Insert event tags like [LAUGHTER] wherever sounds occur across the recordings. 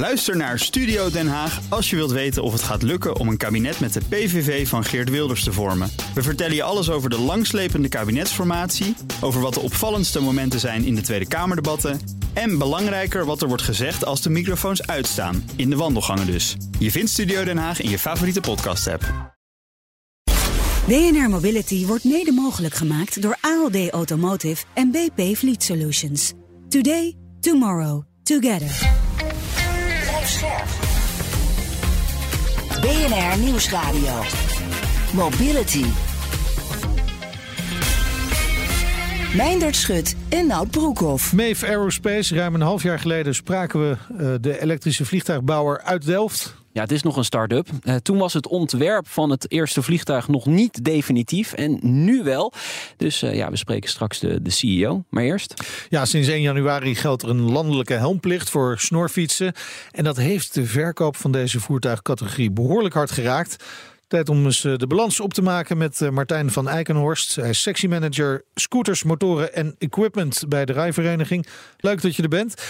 Luister naar Studio Den Haag als je wilt weten of het gaat lukken om een kabinet met de PVV van Geert Wilders te vormen. We vertellen je alles over de langslepende kabinetsformatie, over wat de opvallendste momenten zijn in de Tweede Kamerdebatten en belangrijker wat er wordt gezegd als de microfoons uitstaan, in de wandelgangen dus. Je vindt Studio Den Haag in je favoriete podcast-app. BNR Mobility wordt mede mogelijk gemaakt door ALD Automotive en BP Fleet Solutions. Today, tomorrow, together. BNR Nieuwsradio. Mobility. Meindert Schut en Nout Broekhoff. Maeve Aerospace. Ruim een half jaar geleden spraken we uh, de elektrische vliegtuigbouwer uit Delft. Ja, het is nog een start-up. Uh, toen was het ontwerp van het eerste vliegtuig nog niet definitief. En nu wel. Dus uh, ja, we spreken straks de, de CEO. Maar eerst. Ja, sinds 1 januari geldt er een landelijke helmplicht voor snorfietsen. En dat heeft de verkoop van deze voertuigcategorie behoorlijk hard geraakt. Tijd om eens de balans op te maken met Martijn van Eikenhorst. Hij is sectiemanager scooters, motoren en equipment bij de rijvereniging. Leuk dat je er bent.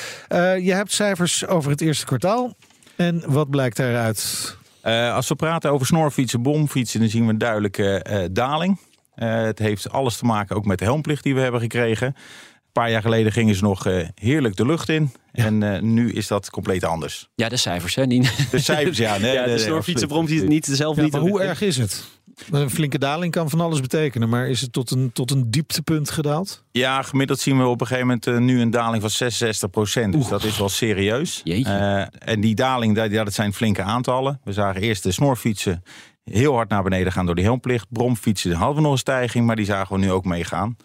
Je hebt cijfers over het eerste kwartaal. En wat blijkt daaruit? Uh, als we praten over snorfietsen, bomfietsen, dan zien we een duidelijke uh, daling. Uh, het heeft alles te maken ook met de helmplicht die we hebben gekregen. Een paar jaar geleden gingen ze nog heerlijk de lucht in. Ja. En nu is dat compleet anders. Ja, de cijfers, hè? Die... De cijfers, ja. Nee, ja de snorfietsen, bromfietsen niet dezelfde. Ja, maar hoe erg is het? Een flinke daling kan van alles betekenen, maar is het tot een, tot een dieptepunt gedaald? Ja, gemiddeld zien we op een gegeven moment uh, nu een daling van 66 procent. Dus dat is wel serieus. Uh, en die daling, dat, ja, dat zijn flinke aantallen. We zagen eerst de snorfietsen heel hard naar beneden gaan door die helmplicht. Bromfietsen hadden we nog een stijging, maar die zagen we nu ook meegaan.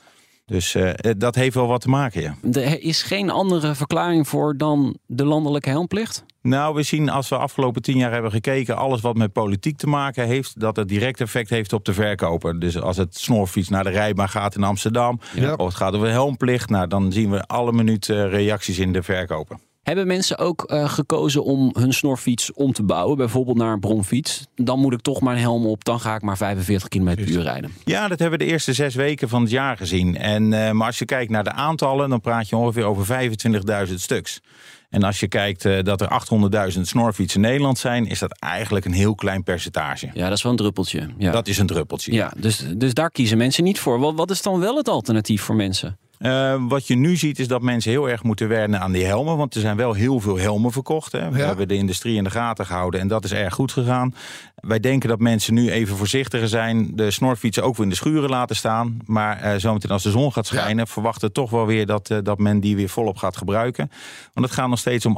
Dus uh, dat heeft wel wat te maken, ja. Er is geen andere verklaring voor dan de landelijke helmplicht? Nou, we zien als we afgelopen tien jaar hebben gekeken... alles wat met politiek te maken heeft... dat het direct effect heeft op de verkoper. Dus als het snorfiets naar de rijbaan gaat in Amsterdam... Ja. of het gaat over helmplicht... Nou, dan zien we alle minuten reacties in de verkoper. Hebben mensen ook uh, gekozen om hun snorfiets om te bouwen, bijvoorbeeld naar een bronfiets? Dan moet ik toch maar een helm op, dan ga ik maar 45 km per uur rijden. Ja, dat hebben we de eerste zes weken van het jaar gezien. En, uh, maar als je kijkt naar de aantallen, dan praat je ongeveer over 25.000 stuks. En als je kijkt uh, dat er 800.000 snorfietsen in Nederland zijn, is dat eigenlijk een heel klein percentage. Ja, dat is wel een druppeltje. Ja. Dat is een druppeltje. Ja, dus, dus daar kiezen mensen niet voor. Wat, wat is dan wel het alternatief voor mensen? Uh, wat je nu ziet is dat mensen heel erg moeten wennen aan die helmen. Want er zijn wel heel veel helmen verkocht. Hè. We ja. hebben de industrie in de gaten gehouden en dat is erg goed gegaan. Wij denken dat mensen nu even voorzichtiger zijn. De snorfietsen ook weer in de schuren laten staan. Maar uh, zometeen als de zon gaat schijnen... Ja. verwachten toch wel weer dat, uh, dat men die weer volop gaat gebruiken. Want het gaat nog steeds om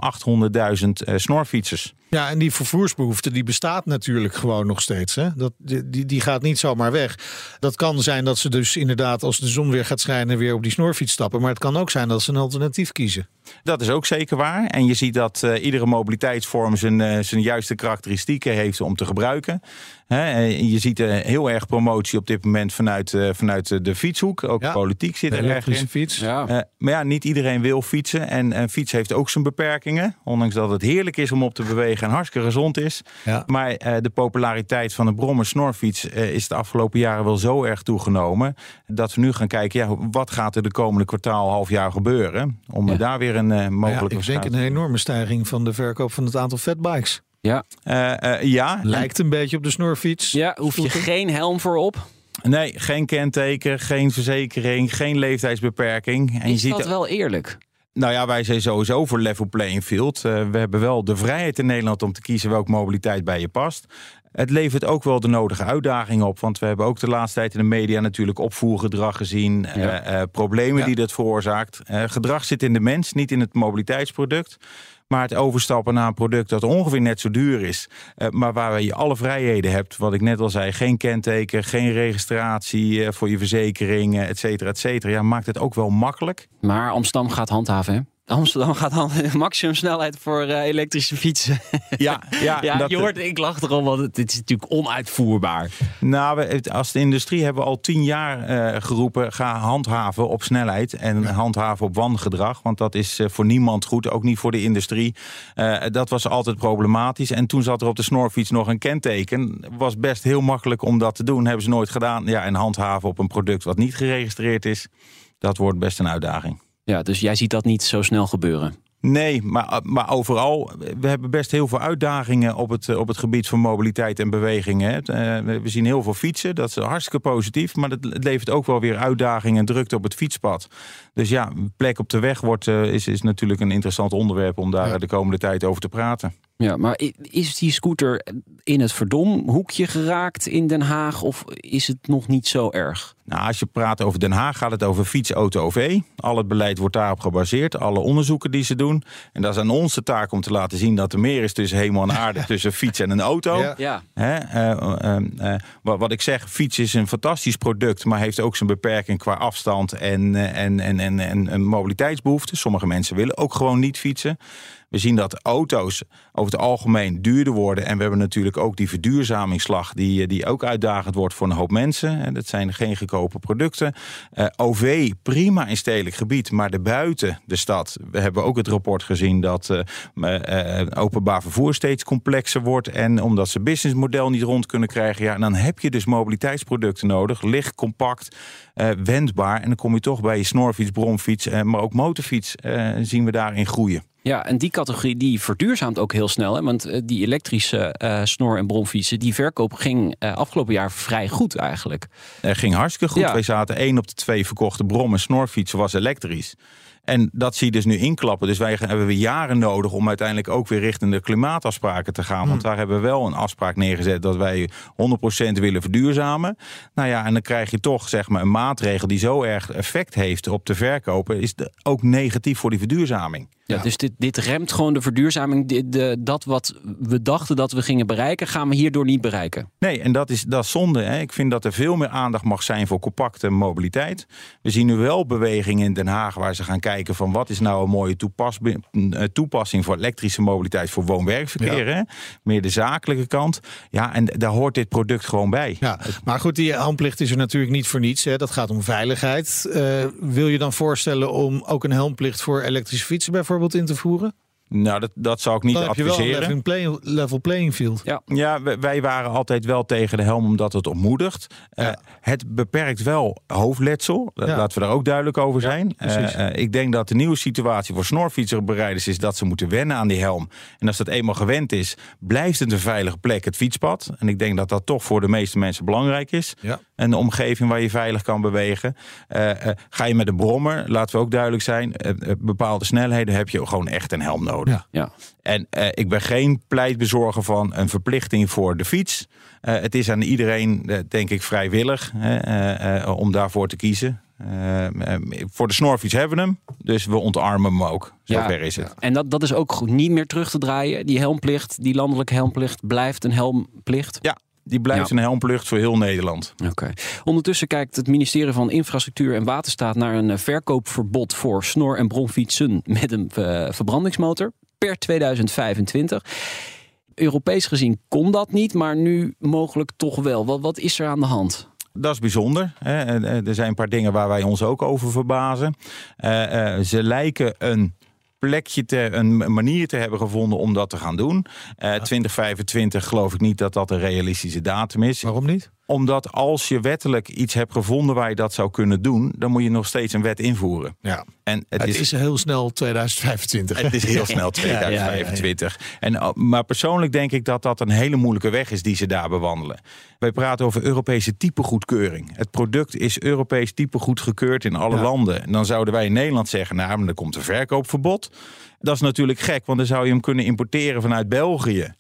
800.000 snorfietsers. Ja, en die vervoersbehoefte die bestaat natuurlijk gewoon nog steeds. Hè? Dat, die, die gaat niet zomaar weg. Dat kan zijn dat ze dus inderdaad als de zon weer gaat schijnen... weer op die snorfiets stappen. Maar het kan ook zijn dat ze een alternatief kiezen. Dat is ook zeker waar. En je ziet dat uh, iedere mobiliteitsvorm zijn, uh, zijn juiste karakteristieken heeft om te gebruiken. He, je ziet uh, heel erg promotie op dit moment vanuit, vanuit de fietshoek. Ook ja, politiek zit er erg in. Fiets. Ja. maar ja, niet iedereen wil fietsen. En een fiets heeft ook zijn beperkingen. Ondanks dat het heerlijk is om op te bewegen en hartstikke gezond is. Ja. Maar de populariteit van de brommer snorfiets is de afgelopen jaren wel zo erg toegenomen. Dat we nu gaan kijken, ja, wat gaat er de komende kwartaal, half jaar gebeuren? Om ja. daar weer een uh, mogelijke ja, Ik denk een enorme stijging van de verkoop van het aantal fatbikes. Ja. Uh, uh, ja. Lijkt een beetje op de snorfiets. Ja, hoef je geen helm voor op. Nee, geen kenteken, geen verzekering, geen leeftijdsbeperking. En Is je ziet dat wel eerlijk? Nou ja, wij zijn sowieso voor level playing field. Uh, we hebben wel de vrijheid in Nederland om te kiezen welke mobiliteit bij je past. Het levert ook wel de nodige uitdagingen op. Want we hebben ook de laatste tijd in de media natuurlijk opvoergedrag gezien. Ja. Uh, uh, problemen ja. die dat veroorzaakt. Uh, gedrag zit in de mens, niet in het mobiliteitsproduct. Maar het overstappen naar een product dat ongeveer net zo duur is. Maar waar je alle vrijheden hebt. Wat ik net al zei. Geen kenteken, geen registratie voor je verzekering, et cetera, et cetera. Ja, maakt het ook wel makkelijk. Maar Amsterdam gaat handhaven, hè? Amsterdam gaat dan [LAUGHS] maximum snelheid voor uh, elektrische fietsen. [LAUGHS] Ja, ja, ja dat, je hoort, ik lach erom, want het is natuurlijk onuitvoerbaar. Nou, we, als de industrie hebben we al tien jaar uh, geroepen, ga handhaven op snelheid en ja. handhaven op wangedrag. Want dat is uh, voor niemand goed, ook niet voor de industrie. dat was altijd problematisch. En toen zat er op de snorfiets nog een kenteken. Was best heel makkelijk om dat te doen, hebben ze nooit gedaan. Ja, en handhaven op een product wat niet geregistreerd is, dat wordt best een uitdaging. Ja, dus jij ziet dat niet zo snel gebeuren? Nee, maar, maar overal, we hebben best heel veel uitdagingen op het, op het gebied van mobiliteit en bewegingen. hè. Eh, We zien heel veel fietsen, dat is hartstikke positief, maar het het levert ook wel weer uitdagingen en drukte op het fietspad. Dus ja, plek op de weg wordt, eh, is, is natuurlijk een interessant onderwerp om daar Ja. de komende tijd over te praten. Ja, maar is die scooter in het verdomhoekje geraakt in Den Haag of is het nog niet zo erg? Nou, als je praat over Den Haag, gaat het over fiets, auto, OV. Al het beleid wordt daarop gebaseerd. Alle onderzoeken die ze doen. En dat is aan ons de taak om te laten zien dat er meer is tussen hemel en aarde, [LAUGHS] tussen fiets en een auto. Ja. Ja, Hè, eh, eh, eh, wat, wat ik zeg, fiets is een fantastisch product, maar heeft ook zijn beperking qua afstand en, en, en, en, en, en mobiliteitsbehoeften. Sommige mensen willen ook gewoon niet fietsen. We zien dat auto's over het algemeen duurder worden. En we hebben natuurlijk ook die verduurzamingsslag, die, eh, die ook uitdagend wordt voor een hoop mensen. En dat zijn geen goedkope producten. Eh, OV, prima in stedelijk gebied, maar de buiten de stad. We hebben ook het rapport gezien dat eh, openbaar vervoer steeds complexer wordt. En omdat ze businessmodel niet rond kunnen krijgen, ja, dan heb je dus mobiliteitsproducten nodig. Licht, compact, wendbaar. En dan kom je toch bij je snorfiets, bromfiets, maar ook motorfiets zien we daarin groeien. Ja, en die categorie die verduurzaamt ook heel snel. Hè? Want eh, die elektrische eh, snor- en bromfietsen, die verkoop ging eh, afgelopen jaar vrij goed eigenlijk. Eh, ging hartstikke goed. Ja. Wij zaten één op de twee verkochte brom- en snorfietsen was elektrisch. En dat zie je dus nu inklappen. Dus wij hebben we jaren nodig om uiteindelijk ook weer richting de klimaatafspraken te gaan. Want daar hebben we wel een afspraak neergezet dat wij 100% willen verduurzamen. Nou ja, en dan krijg je toch zeg maar een maatregel die zo erg effect heeft op de verkopen. Is ook negatief voor die verduurzaming. Ja, Dus dit, dit remt gewoon de verduurzaming. Dit- de, dat wat we dachten dat we gingen bereiken, gaan we hierdoor niet bereiken. Nee, en dat is, dat is zonde. Hè. Ik vind dat er veel meer aandacht mag zijn voor compacte mobiliteit. We zien nu wel beweging in Den Haag waar ze gaan kijken van wat is nou een mooie toepas, eh, toepassing voor elektrische mobiliteit voor woon-werkverkeer. Hè? Meer de zakelijke kant. Ja, en daar hoort dit product gewoon bij. Ja, maar goed, die helmplicht is er natuurlijk niet voor niets. Hè. Dat gaat om veiligheid. Eh, wil je dan voorstellen om ook een helmplicht voor elektrische fietsen bijvoorbeeld in te voeren? Nou, dat, dat zou ik niet Dan heb je wel een adviseren. level, play- level playing field. Ja. Ja, wij- wij waren altijd wel tegen de helm omdat het ontmoedigt. Eh, het beperkt wel hoofdletsel. Ja. Laten we daar ook duidelijk over zijn. Eh, eh, ik denk dat de nieuwe situatie voor snorfietserbereiders is dat ze moeten wennen aan die helm. En als dat eenmaal gewend is, blijft het een veilige plek, het fietspad. En ik denk dat dat toch voor de meeste mensen belangrijk is. Ja. Een omgeving waar je veilig kan bewegen. Eh, eh, ga je met een brommer, laten we ook duidelijk zijn, bepaalde snelheden heb je gewoon echt een helm nodig. Ja. Ja. En eh, ik ben geen pleitbezorger van een verplichting voor de fiets. Eh, het is aan iedereen, eh, denk ik, vrijwillig hè, eh, eh, om daarvoor te kiezen. Voor de snorfiets hebben we hem, dus we ontarmen hem ook. Zover is het. En dat, dat is ook goed niet meer terug te draaien. Die helmplicht, die landelijke helmplicht, blijft een helmplicht. Ja, die blijft Ja. een helmplucht voor heel Nederland. Oké. Ondertussen kijkt het ministerie van Infrastructuur en Waterstaat naar een eh, verkoopverbod voor snor- en bromfietsen met een eh, verbrandingsmotor per 2025. Europees gezien kon dat niet, maar nu mogelijk toch wel. Wat, wat is er aan de hand? Dat is bijzonder. Eh, Er zijn een paar dingen waar wij ons ook over verbazen. Ze lijken een plekje te, een manier te hebben gevonden om dat te gaan doen. Eh 2025 geloof ik niet dat dat een realistische datum is. Waarom niet? Omdat als je wettelijk iets hebt gevonden waar je dat zou kunnen doen, dan moet je nog steeds een wet invoeren. Ja. En het, Het is, is heel snel 2025. het is heel [LAUGHS] snel Ja, ja, ja, ja. 2025. En, uh, maar persoonlijk denk ik dat dat een hele moeilijke weg is die ze daar bewandelen. Wij praten over Europese typegoedkeuring. Het product is Europees typegoed gekeurd in alle landen. En dan zouden wij in Nederland zeggen, nou, er komt een verkoopverbod. Dat is natuurlijk gek, want dan zou je hem kunnen importeren vanuit België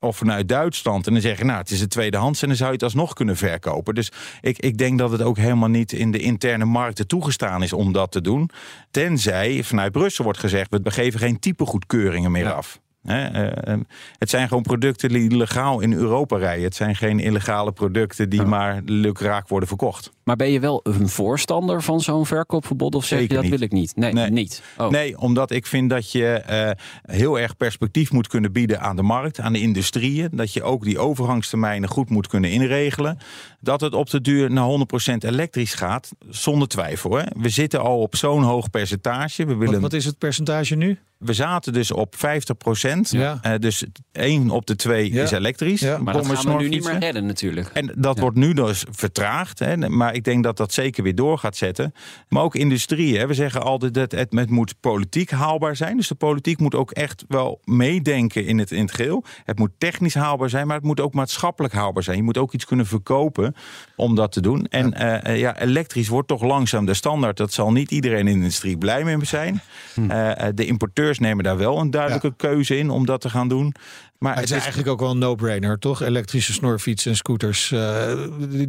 of vanuit Duitsland. En dan zeggen, nou, het is een tweedehands en dan zou je het alsnog kunnen verkopen. Dus ik, ik denk dat het ook helemaal niet in de interne markten toegestaan is om dat te doen. Tenzij vanuit Brussel wordt gezegd, we geven geen typegoedkeuringen meer Ja. af. Hè, eh, eh, het zijn gewoon producten die legaal in Europa rijden. Het zijn geen illegale producten die maar lukraak worden verkocht. Maar ben je wel een voorstander van zo'n verkoopverbod? Of zeg Zeker je dat niet. wil ik niet? Nee, Nee. niet. Oh. Nee, omdat ik vind dat je eh, heel erg perspectief moet kunnen bieden aan de markt, aan de industrieën. Dat je ook die overgangstermijnen goed moet kunnen inregelen. Dat het op de duur naar 100% elektrisch gaat, zonder twijfel. Hè. We zitten al op zo'n hoog percentage. We willen Wat, wat is het percentage nu? We zaten dus op 50 procent. Ja. dus één op de twee Ja. is elektrisch. Ja. Maar dat gaan we nu niet meer redden natuurlijk. En dat Ja. wordt nu dus vertraagd. Hè. Maar ik denk dat dat zeker weer door gaat zetten. Maar ook industrie. Hè. We zeggen altijd dat het, het moet politiek haalbaar zijn. Dus de politiek moet ook echt wel meedenken in het, in het geheel. Het moet technisch haalbaar zijn, maar het moet ook maatschappelijk haalbaar zijn. Je moet ook iets kunnen verkopen om dat te doen. En ja, ja elektrisch wordt toch langzaam de standaard. Dat zal niet iedereen in de industrie blij mee zijn. Hm. Eh, de nemen daar wel een duidelijke keuze in om dat te gaan doen. Maar het is eigenlijk ook wel een no-brainer, toch? Elektrische snorfietsen en scooters. Uh,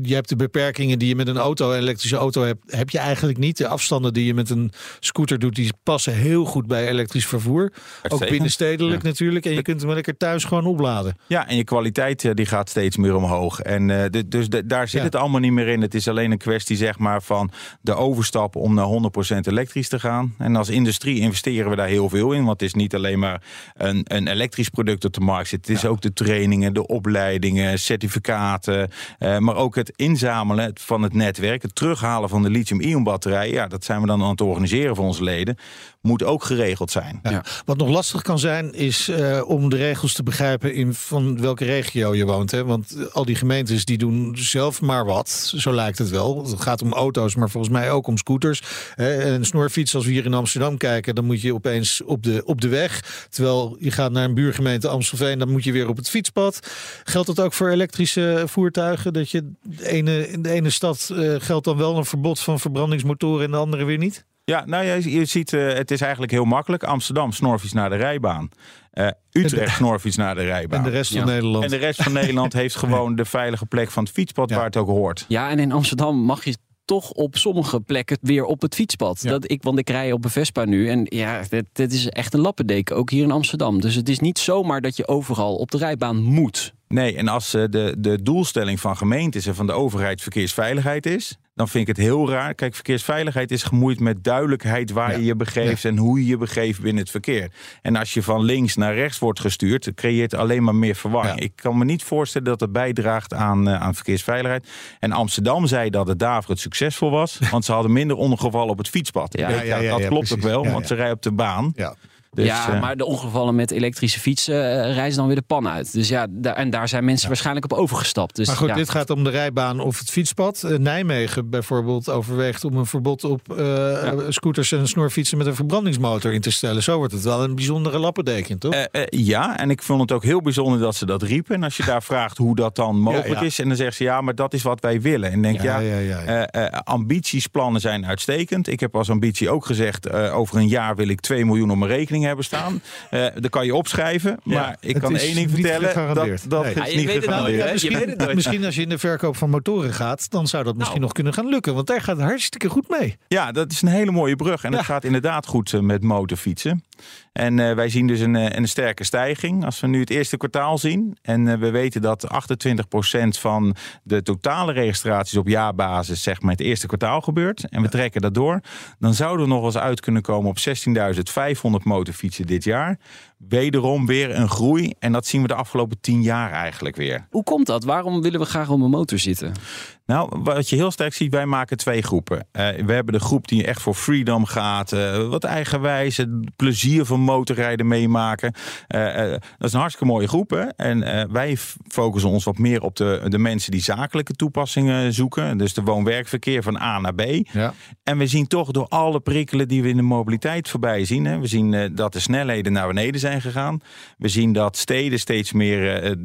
je hebt de beperkingen die je met een auto, een elektrische auto hebt, heb je eigenlijk niet. De afstanden die je met een scooter doet, die passen heel goed bij elektrisch vervoer. Ook binnenstedelijk ja. natuurlijk. En je kunt hem lekker thuis gewoon opladen. Ja, en je kwaliteit die gaat steeds meer omhoog. En uh, de, dus de, daar zit ja. het allemaal niet meer in. Het is alleen een kwestie zeg maar, van de overstap om naar 100% elektrisch te gaan. En als industrie investeren we daar heel veel in. Want het is niet alleen maar een, een elektrisch product op de markt. Het is ja. ook de trainingen, de opleidingen, certificaten. Uh, maar ook het inzamelen van het netwerk. Het terughalen van de lithium-ion batterijen. Ja, dat zijn we dan aan het organiseren voor onze leden. Moet ook geregeld zijn. Ja. Wat nog lastig kan zijn, is uh, om de regels te begrijpen in van welke regio je woont. Hè? Want al die gemeentes die doen zelf maar wat. Zo lijkt het wel. Het gaat om auto's, maar volgens mij ook om scooters. Hè? Een snorfiets, als we hier in Amsterdam kijken, dan moet je opeens op de, op de weg. Terwijl je gaat naar een buurgemeente Amstelveen, dan moet je weer op het fietspad. Geldt dat ook voor elektrische voertuigen? Dat je de ene, in de ene stad uh, geldt dan wel een verbod van verbrandingsmotoren en de andere weer niet? Ja, nou je, je ziet, uh, het is eigenlijk heel makkelijk. Amsterdam, snorfiets naar de rijbaan. Uh, Utrecht, snorfiets naar de rijbaan. En de rest van ja. Nederland. En de rest van Nederland heeft [LAUGHS] gewoon de veilige plek van het fietspad ja. waar het ook hoort. Ja, en in Amsterdam mag je toch op sommige plekken weer op het fietspad. Ja. Dat ik, want ik rij op een Vespa nu en ja, dit, dit is echt een lappendeken, ook hier in Amsterdam. Dus het is niet zomaar dat je overal op de rijbaan moet. Nee, en als uh, de, de doelstelling van gemeentes en van de overheid verkeersveiligheid is, dan vind ik het heel raar. Kijk, verkeersveiligheid is gemoeid met duidelijkheid waar ja. je je begeeft ja. en hoe je je begeeft binnen het verkeer. En als je van links naar rechts wordt gestuurd, creëert alleen maar meer verwarring. Ja. Ik kan me niet voorstellen dat het bijdraagt aan, uh, aan verkeersveiligheid. En Amsterdam zei dat het daarvoor het succesvol was, want ze hadden minder ongevallen op het fietspad. Ja, dat klopt precies. ook wel, want ze rijden op de baan. Dus, ja, uh, maar de ongevallen met elektrische fietsen uh, reizen dan weer de pan uit. Dus ja, daar, en daar zijn mensen ja. waarschijnlijk op overgestapt. Dus, maar goed, ja. dit gaat om de rijbaan of het fietspad. Uh, Nijmegen bijvoorbeeld overweegt om een verbod op ja. scooters en snorfietsen met een verbrandingsmotor in te stellen. Zo wordt het wel een bijzondere lappendeken, toch? ja, en ik vond het ook heel bijzonder dat ze dat riepen. En als je daar vraagt hoe dat dan mogelijk is, en dan zeggen ze ja, maar dat is wat wij willen. En denk ja, ambitiesplannen zijn uitstekend. Ik heb als ambitie ook gezegd, over een jaar wil ik 2 miljoen op mijn rekening hebben staan. Uh, dat kan je opschrijven. Maar ja, ik kan één ding vertellen. Dat, dat nee. is ah, niet gegarandeerd. Nou, misschien, misschien als je in de verkoop van motoren gaat, dan zou dat misschien nou. nog kunnen gaan lukken. Want daar gaat het hartstikke goed mee. Ja, dat is een hele mooie brug. En ja. het gaat inderdaad goed uh, met motorfietsen. En uh, wij zien dus een, een sterke stijging. Als we nu het eerste kwartaal zien. En we weten dat 28% van de totale registraties op jaarbasis zeg maar het eerste kwartaal gebeurt. En we trekken dat door. Dan zouden we nog eens uit kunnen komen op 16.500 motorfietsen dit jaar. Wederom weer een groei. En dat zien we de afgelopen tien jaar eigenlijk weer. Hoe komt dat? Waarom willen we graag op een motor zitten? Nou, wat je heel sterk ziet, wij maken twee groepen. Uh, we hebben de groep die echt voor freedom gaat. Uh, wat eigenwijs, het plezier van motorrijden meemaken. Uh, dat is een hartstikke mooie groep. Hè? En wij focussen ons wat meer op de, de mensen die zakelijke toepassingen zoeken. Dus de woon-werkverkeer van A naar B. Ja. En we zien toch door alle prikkelen die we in de mobiliteit voorbij zien. Hè? We zien dat de snelheden naar beneden zijn gegaan. We zien dat steden steeds meer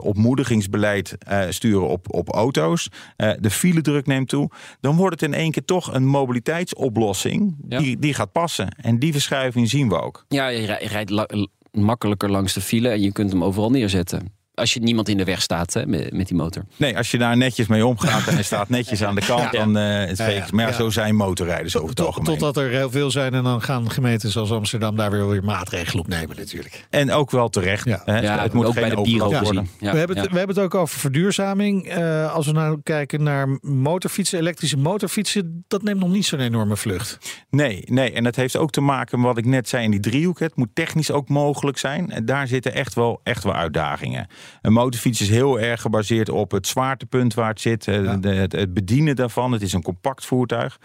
opmoedigingsbeleid sturen op, op auto's. Uh, de file druk neemt toe. Dan wordt het in één keer toch een mobiliteitsoplossing ja. die, die gaat passen. En die verschuiving zien we ook. Ja, je rijdt makkelijker langs de file en je kunt hem overal neerzetten. Als je niemand in de weg staat hè, met, met die motor. Nee, als je daar netjes mee omgaat en hij staat netjes aan de kant, dan uh, het ja, ja. Maar ja, zo zijn motorrijders over het algemeen. Totdat er heel veel zijn en dan gaan gemeenten zoals Amsterdam daar weer, weer maatregelen op nemen natuurlijk. En ook wel terecht. Ja. Hè? Ja, het moet ook geen bij de Biro worden. we, hebben het, we hebben het ook over verduurzaming. Uh, als we nou kijken naar motorfietsen, elektrische motorfietsen, dat neemt nog niet zo'n enorme vlucht. Nee, nee, en dat heeft ook te maken met wat ik net zei in die driehoek. Het moet technisch ook mogelijk zijn. En daar zitten echt wel, echt wel uitdagingen. Een motorfiets is heel erg gebaseerd op het zwaartepunt waar het zit, het, het bedienen daarvan. Het is een compact voertuig.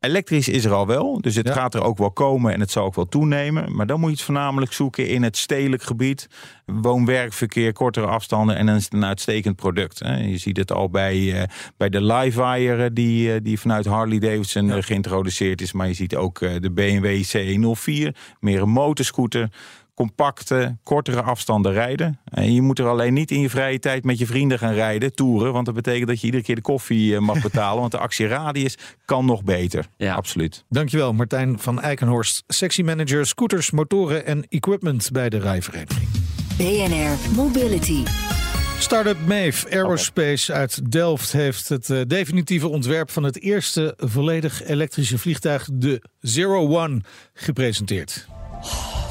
Elektrisch is er al wel, dus het Ja. gaat er ook wel komen en het zal ook wel toenemen. Maar dan moet je het voornamelijk zoeken in het stedelijk gebied. Woon-werkverkeer, kortere afstanden en dan is het een uitstekend product. hè. Je ziet het al bij, eh, bij de Livewire eh, die, eh, die vanuit Harley Davidson eh, geïntroduceerd is. Maar je ziet ook de BMW C104, meer een motorscooter. Compacte, kortere afstanden rijden. En je moet er alleen niet in je vrije tijd met je vrienden gaan rijden, toeren. Want dat betekent dat je iedere keer de koffie eh, mag [LAUGHS] betalen. want de actieradius kan nog beter. Ja. Absoluut. Dankjewel, Martijn van Eikenhorst, sectiemanager scooters, motoren en equipment bij de Rijvereniging. BNR Mobility. Startup Maeve Aerospace uit Delft heeft het eh, definitieve ontwerp van het eerste volledig elektrische vliegtuig, de Zero One, gepresenteerd.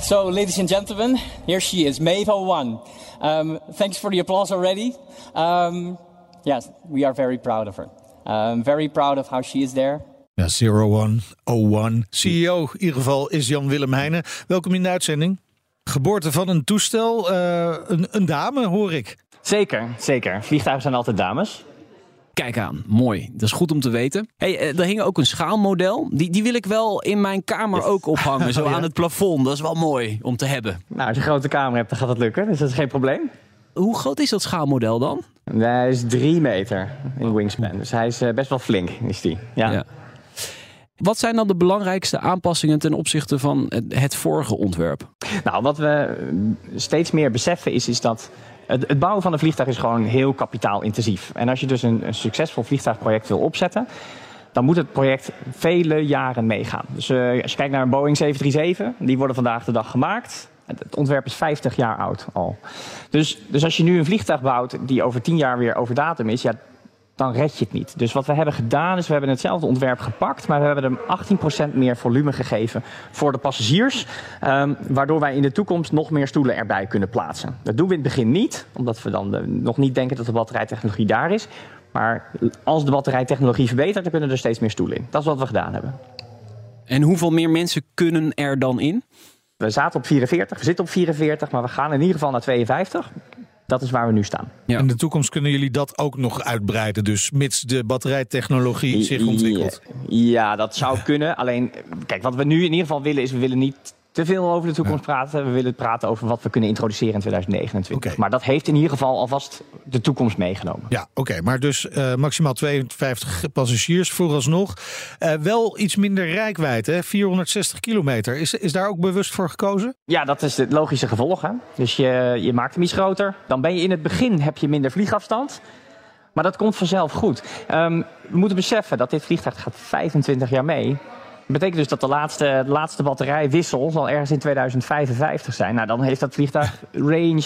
So, ladies and gentlemen, here she is, Maeve One. Um, thanks for the applause already. Um, yes, we are very proud of her. Um, very proud of how she is there. Ja, Zero One, O1. CEO in ieder geval is Jan Willem Heijnen. Welkom in de uitzending. Geboorte van een toestel, eh, een, een dame hoor ik. Zeker, zeker. Vliegtuigen zijn altijd dames. Kijk aan, mooi. Dat is goed om te weten. Hey, eh, er hing ook een schaalmodel. Die, die wil ik wel in mijn kamer ook ophangen. Zo [LAUGHS] Oh, ja. aan het plafond. Dat is wel mooi om te hebben. Nou, als je een grote kamer hebt, dan gaat dat lukken. Dus dat is geen probleem. Hoe groot is dat schaalmodel dan? Hij is drie meter in wingspan. Dus hij is eh, best wel flink, is die. Ja. Ja. Wat zijn dan de belangrijkste aanpassingen ten opzichte van het, vorige ontwerp? Nou, wat we steeds meer beseffen is, is dat het, het bouwen van een vliegtuig is gewoon heel kapitaalintensief. En als je dus een, succesvol vliegtuigproject wil opzetten, dan moet het project vele jaren meegaan. Dus eh, als je kijkt naar een Boeing 737, die worden vandaag de dag gemaakt. Het het ontwerp is 50 jaar oud al. Dus, dus als je nu een vliegtuig bouwt die over 10 jaar weer over datum is, ja, dan red je het niet. Dus wat we hebben gedaan is, we hebben hetzelfde ontwerp gepakt, maar we hebben hem 18% meer volume gegeven voor de passagiers. ehm, waardoor wij in de toekomst nog meer stoelen erbij kunnen plaatsen. Dat doen we in het begin niet, omdat we dan eh, nog niet denken dat de batterijtechnologie daar is. Maar als de batterijtechnologie verbetert, dan kunnen er steeds meer stoelen in. Dat is wat we gedaan hebben. En hoeveel meer mensen kunnen er dan in? We zaten op 44, we zitten op 44, maar we gaan in ieder geval naar 52. Dat is waar we nu staan. Ja. In de toekomst kunnen jullie dat ook nog uitbreiden. Dus mits de batterijtechnologie zich ontwikkelt. Ja, dat zou kunnen. Alleen, kijk, wat we nu in ieder geval willen is, we willen niet te veel over de toekomst praten. We willen praten over wat we kunnen introduceren in 2029. Oké. Maar dat heeft in ieder geval alvast de toekomst meegenomen. Ja, oké. Maar dus eh, maximaal 52 passagiers vooralsnog. Eh wel iets minder rijkwijd, hè? 460 kilometer. Is, is daar ook bewust voor gekozen? Ja, dat is het logische gevolg. Hè? Dus je, je maakt hem iets groter. Dan ben je in het begin heb je minder vliegafstand. Maar dat komt vanzelf goed. Ehm, we moeten beseffen dat dit vliegtuig gaat 25 jaar mee. Betekent dus dat de laatste, de laatste batterijwissel zal ergens in 2055 zijn. Nou, dan heeft dat vliegtuig range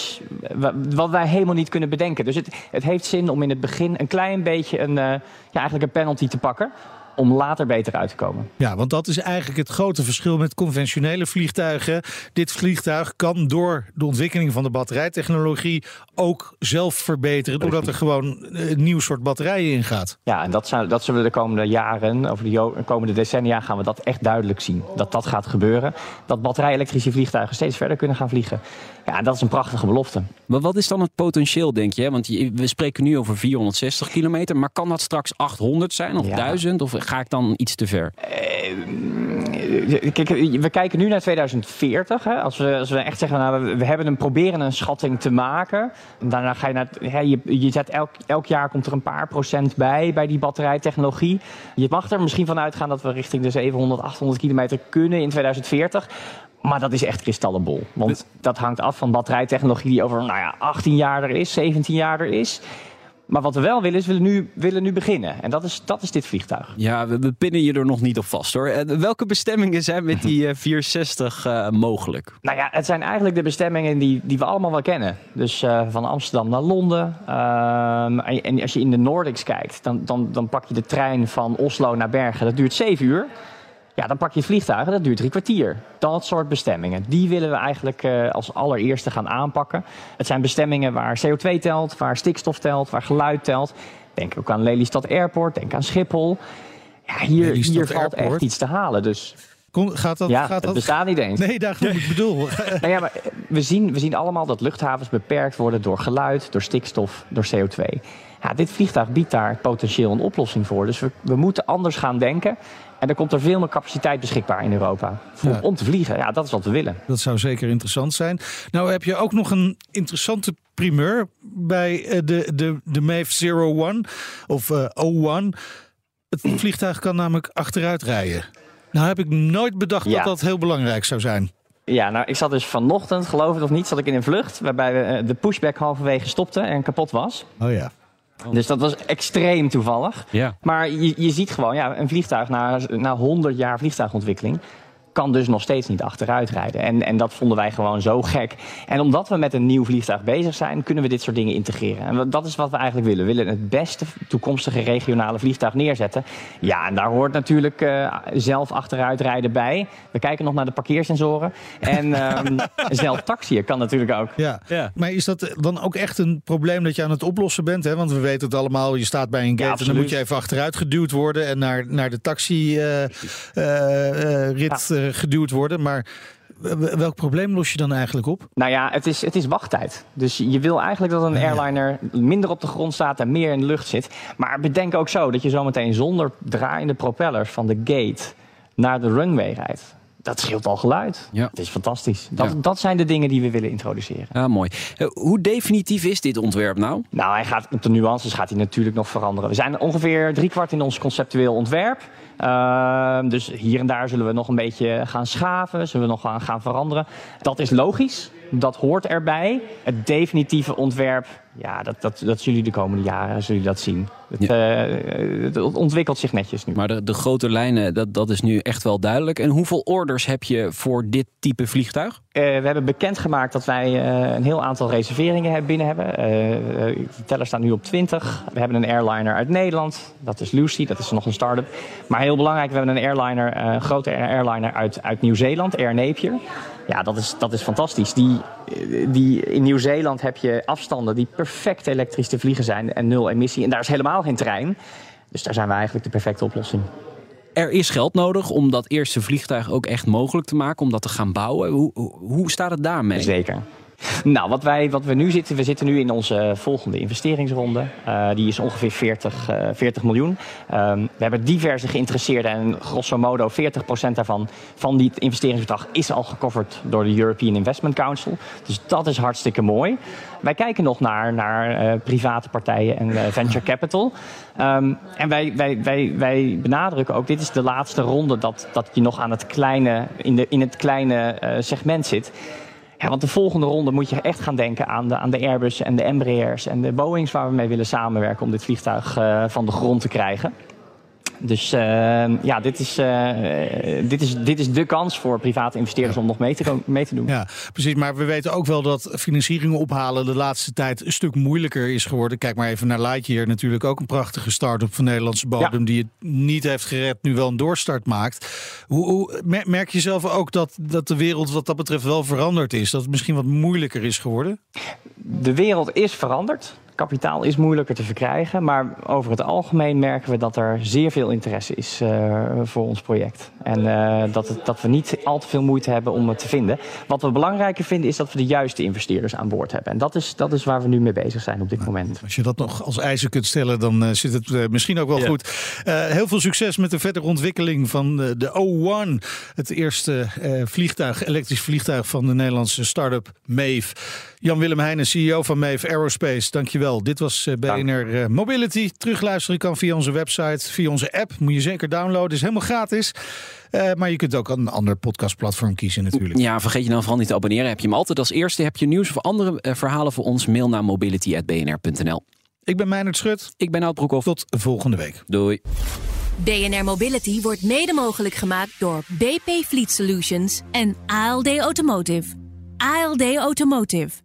wa- wat wij helemaal niet kunnen bedenken. Dus het, het heeft zin om in het begin een klein beetje een, eh, ja, eigenlijk een penalty te pakken. Om later beter uit te komen. Ja, want dat is eigenlijk het grote verschil met conventionele vliegtuigen. Dit vliegtuig kan door de ontwikkeling van de batterijtechnologie ook zelf verbeteren. Doordat er gewoon eh, een nieuw soort batterijen in gaat. Ja, en dat, zou, dat zullen we de komende jaren, over de komende decennia, gaan we dat echt duidelijk zien. Dat dat gaat gebeuren. Dat batterij-elektrische vliegtuigen steeds verder kunnen gaan vliegen. Ja, dat is een prachtige belofte. Maar wat is dan het potentieel, denk je? Want we spreken nu over 460 kilometer. Maar kan dat straks 800 zijn of Ja. 1000? Of ga ik dan iets te ver? Kijk, we kijken nu naar 2040. Hè. Als, we, als we echt zeggen, nou, we, hebben een, proberen een schatting te maken. En daarna ga je naar. Hè, je, je zet elk, elk jaar komt er een paar procent bij bij die batterijtechnologie. Je mag er misschien van uitgaan dat we richting de 700, 800 kilometer kunnen in 2040. Maar dat is echt kristallenbol. Want dat hangt af van batterijtechnologie die over nou ja, 18 jaar er is, 17 jaar er is. Maar wat we wel willen is, we willen nu, willen nu beginnen. En dat is, dat is dit vliegtuig. Ja, we, we pinnen je er nog niet op vast hoor. Eh, welke bestemmingen zijn met die eh, 460 eh, mogelijk? Nou ja, het zijn eigenlijk de bestemmingen die, die we allemaal wel kennen. Dus eh, van Amsterdam naar Londen. Ehm, en, en als je in de Nordics kijkt, dan, dan, dan pak je de trein van Oslo naar Bergen. Dat duurt zeven uur. Ja, dan pak je vliegtuigen, dat duurt drie kwartier. Dat soort bestemmingen, die willen we eigenlijk eh, als allereerste gaan aanpakken. Het zijn bestemmingen waar CO2 telt, waar stikstof telt, waar geluid telt. Denk ook aan Lelystad Airport, denk aan Schiphol. Ja, hier, hier valt Airport. echt iets te halen. Dus gaat dat, ja, gaat het dat? bestaat niet eens. Nee, daarom [LAUGHS] ik bedoel. Nou ja, maar we, zien, we zien allemaal dat luchthavens beperkt worden door geluid, door stikstof, door CO2. Ja, dit vliegtuig biedt daar potentieel een oplossing voor. Dus we, we moeten anders gaan denken. En er komt er veel meer capaciteit beschikbaar in Europa. Voor, Ja. Om te vliegen. Ja, dat is wat we willen. Dat zou zeker interessant zijn. Nou heb je ook nog een interessante primeur bij eh, de, de, de Maeve 01 of eh 01. Het vliegtuig kan namelijk achteruit rijden. Nou heb ik nooit bedacht Ja. dat dat heel belangrijk zou zijn. Ja, nou, ik zat dus vanochtend, geloof het of niet, zat ik in een vlucht. Waarbij we, eh, de pushback halverwege stopte en kapot was. Oh ja. Dus dat was extreem toevallig. Ja. Maar je, je ziet gewoon, ja, een vliegtuig na, na 100 jaar vliegtuigontwikkeling kan dus nog steeds niet achteruit rijden. En, en dat vonden wij gewoon zo gek. En omdat we met een nieuw vliegtuig bezig zijn, kunnen we dit soort dingen integreren. En dat is wat we eigenlijk willen. We willen het beste toekomstige regionale vliegtuig neerzetten. Ja, en daar hoort natuurlijk eh, zelf achteruit rijden bij. We kijken nog naar de parkeersensoren. En ehm, [LAUGHS] zelf taxiën kan natuurlijk ook. Ja. Ja. maar is dat dan ook echt een probleem dat je aan het oplossen bent? Hè? Want we weten het allemaal, je staat bij een gate en dan moet je even achteruit geduwd worden en naar, naar de taxi-rit eh, geduwd worden. Maar welk probleem los je dan eigenlijk op? Nou ja, het is, het is wachttijd. Dus je wil eigenlijk dat een airliner minder op de grond staat en meer in de lucht zit. Maar bedenk ook zo dat je zometeen zonder draaiende propellers van de gate naar de runway rijdt. Dat scheelt al geluid. Ja. Het is fantastisch. Dat, Ja. dat zijn de dingen die we willen introduceren. Ja, mooi. Eh, Hoe definitief is dit ontwerp nou? Nou, hij gaat, op de nuances gaat hij natuurlijk nog veranderen. We zijn ongeveer driekwart in ons conceptueel ontwerp. Ehm, dus hier en daar zullen we nog een beetje gaan schaven, zullen we nog gaan, gaan veranderen. Dat is logisch, dat hoort erbij. Het definitieve ontwerp, ja, dat, dat, dat zullen jullie de komende jaren zullen jullie dat zien. Het, eh, het ontwikkelt zich netjes nu. Maar de, de grote lijnen, dat, dat is nu echt wel duidelijk. En hoeveel orders heb je voor dit type vliegtuig? Eh, we hebben bekendgemaakt dat wij eh, een heel aantal reserveringen binnen hebben. De teller staat nu op 20. We hebben een airliner uit Nederland. Dat is Lucy, dat is nog een start-up. Maar heel belangrijk, we hebben een airliner, grote airliner uit, uit Nieuw-Zeeland, Air Napier. Ja, dat is, dat is fantastisch. Die, die, in Nieuw-Zeeland heb je afstanden die perfect elektrisch te vliegen zijn en nul emissie. En daar is helemaal geen trein. Dus daar zijn we eigenlijk de perfecte oplossing. Er is geld nodig om dat eerste vliegtuig ook echt mogelijk te maken, om dat te gaan bouwen. Hoe, hoe staat het daarmee? Zeker. [LAUGHS] Nou, wat, wij, wat we nu zitten, we zitten nu in onze volgende investeringsronde. Eh, die is ongeveer 40, eh, 40 miljoen. Ehm, we hebben diverse geïnteresseerden en grosso modo 40% daarvan van die investeringsbedrag is al gecoverd door de European Investment Council. Dus dat is hartstikke mooi. Wij kijken nog naar, naar eh, private partijen en eh, venture [LAUGHS] capital. Ehm, en wij, wij, wij, wij benadrukken ook, dit is de laatste ronde dat, dat je nog aan het kleine, in, de, in het kleine eh, segment zit. Ja, want de volgende ronde moet je echt gaan denken aan de, aan de Airbus en de Embraers en de Boeings waar we mee willen samenwerken om dit vliegtuig eh, van de grond te krijgen. Dus eh, ja, dit is, eh, dit, is, dit is de kans voor private investeerders om nog mee te, mee te doen. Ja, precies. Maar we weten ook wel dat financieringen ophalen de laatste tijd een stuk moeilijker is geworden. Kijk maar even naar Lightyear. Natuurlijk ook een prachtige start-up van Nederlandse bodem. Die het niet heeft gered, nu wel een doorstart maakt. Hoe, hoe, mer- merk je zelf ook dat, dat de wereld wat dat betreft wel veranderd is? Dat het misschien wat moeilijker is geworden? De wereld is veranderd. Kapitaal is moeilijker te verkrijgen. Maar over het algemeen merken we dat er zeer veel interesse is eh, voor ons project. En eh, dat, het, dat we niet al te veel moeite hebben om het te vinden. Wat we belangrijker vinden is dat we de juiste investeerders aan boord hebben. En dat is, dat is waar we nu mee bezig zijn op dit moment. Als je dat nog als eisen kunt stellen, dan eh, zit het misschien ook wel goed. Eh, heel veel succes met de verdere ontwikkeling van de O1. Het eerste eh, vliegtuig, elektrisch vliegtuig van de Nederlandse start-up Maeve. Jan-Willem Heijnen, CEO van Maeve Aerospace. Dankjewel. Dit was eh, BNR eh, Mobility. Terugluisteren kan via onze website, via onze app. Moet je zeker downloaden. Is helemaal gratis. Eh, maar je kunt ook een ander podcastplatform kiezen natuurlijk. Ja, vergeet je dan vooral niet te abonneren. Heb je hem altijd als eerste. Heb je nieuws of andere verhalen voor ons? Mail naar mobility.bnr.nl. Ik ben Meijnerd Schut. Ik ben Oud Broekhoff. Tot volgende week. Doei. BNR Mobility wordt mede mogelijk gemaakt door BP Fleet Solutions en ALD Automotive. ALD Automotive.